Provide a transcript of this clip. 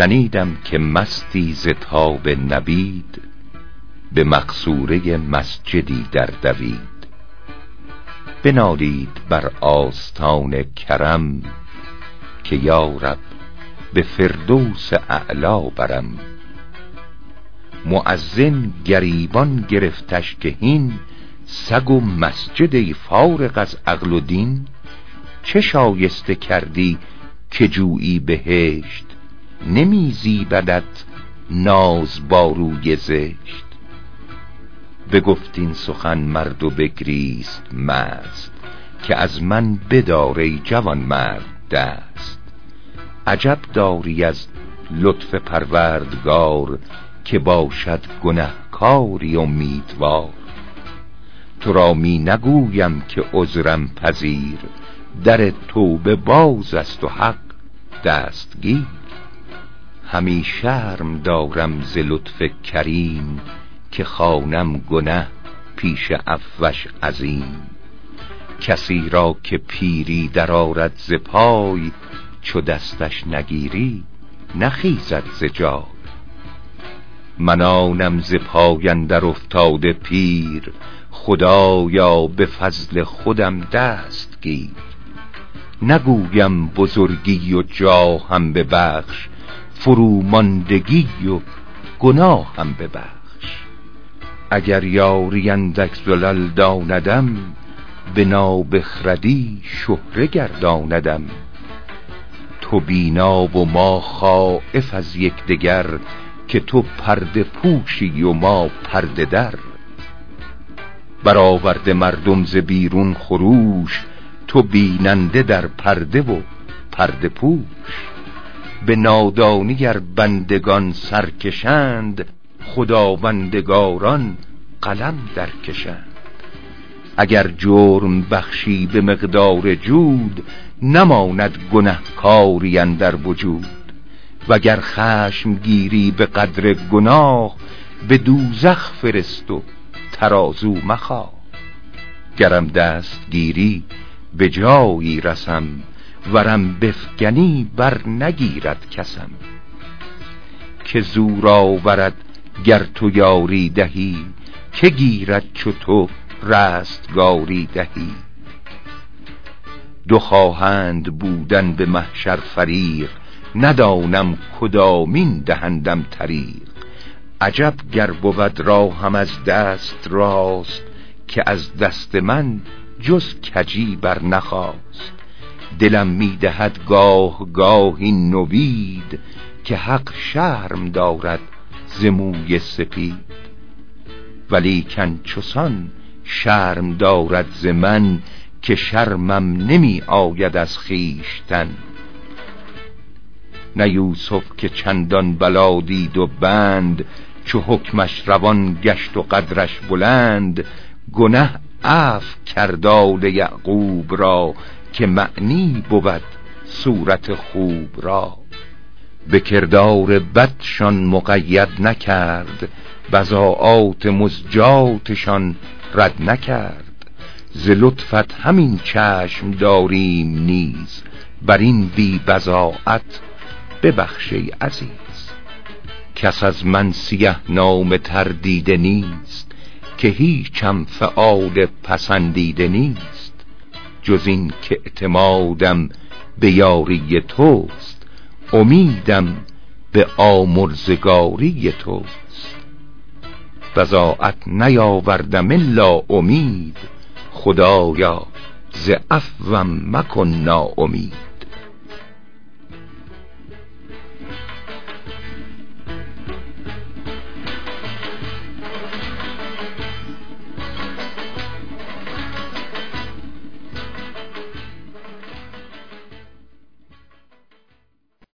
شنیدم که مستی ز تاب نبید به مقصوره مسجدی در دوید. بنالید بر آستان کرم که یارب به فردوس اعلا برم. معزن گریبان گرفتش که هین سگ و مسجد فارغ از عقل و دین چه شایسته کردی که جویی بهشت نمیزی بدت ناز باروی زشت. بگفتین سخن مرد و بگریست مست که از من بداره جوان مرد دست. عجب داری از لطف پروردگار که باشد گنهکاری امیدوار تو را می نگویم که عذرم پذیر در توبه باز است و حق دستگیر. همی شرم دارم ز لطف کریم که خانم گنه پیش افوش عظیم. کسی را که پیری در آرد ز پای چو دستش نگیری نخیزد ز جای. من آنم ز در افتاده پیر خدایا به فضل خودم دست گیر نگویم بزرگی و جاهم ببخش فروماندگی و گناه هم ببخش. اگر یاری اندک زلل داندم به نابخردی شهره گرداندم. تو بینا و ما خائف از یکدیگر که تو پرده پوشی و ما پرده در. برآورده مردم ز بیرون خروش تو بیننده در پرده و پرده پوش. به نادانی گر بندگان سرکشند خداوندگاران قلم درکشند. اگر جرم بخشی به مقدار جود نماند گنهکاری در وجود. وگر خشم گیری به قدر گناه به دوزخ فرست و ترازو مخواه. گرم دست گیری به جایی رسم ورم بفگنی بر نگیرد کسم. که زور آورد گر تو یاری دهی که گیرد چو تو رستگاری دهی. دو خواهند بودن به محشر فریق ندانم کدامین دهندم طریق. عجب گر بود راهم از دست راست که از دست من جز کجی بر نخواست. دلم می‌دهد گاه گاهی نوید که حق شرم دارد زموی سپید. ولی کن چسان شرم دارد ز من که شرمم نمی آید از خیشتن نه یوسف که چندان بلا دید و بند چو حکمش روان گشت و قدرش بلند گنه عف کردال یعقوب را که معنی بود صورت خوب را. به کردار بدشان مقید نکرد بزاعات مزجاتشان رد نکرد. ز لطفت همین چشم داریم نیز بر این بی بزاعت ببخشی عزیز. کس از من سیه نام تردیده نیست که هیچم فعال پسندیده نیست. جز این که اعتمادم به یاری توست امیدم به آمرزگاری توست. بزاعت نیاوردم الا امید خدایا ز عفوم مکن ناامید.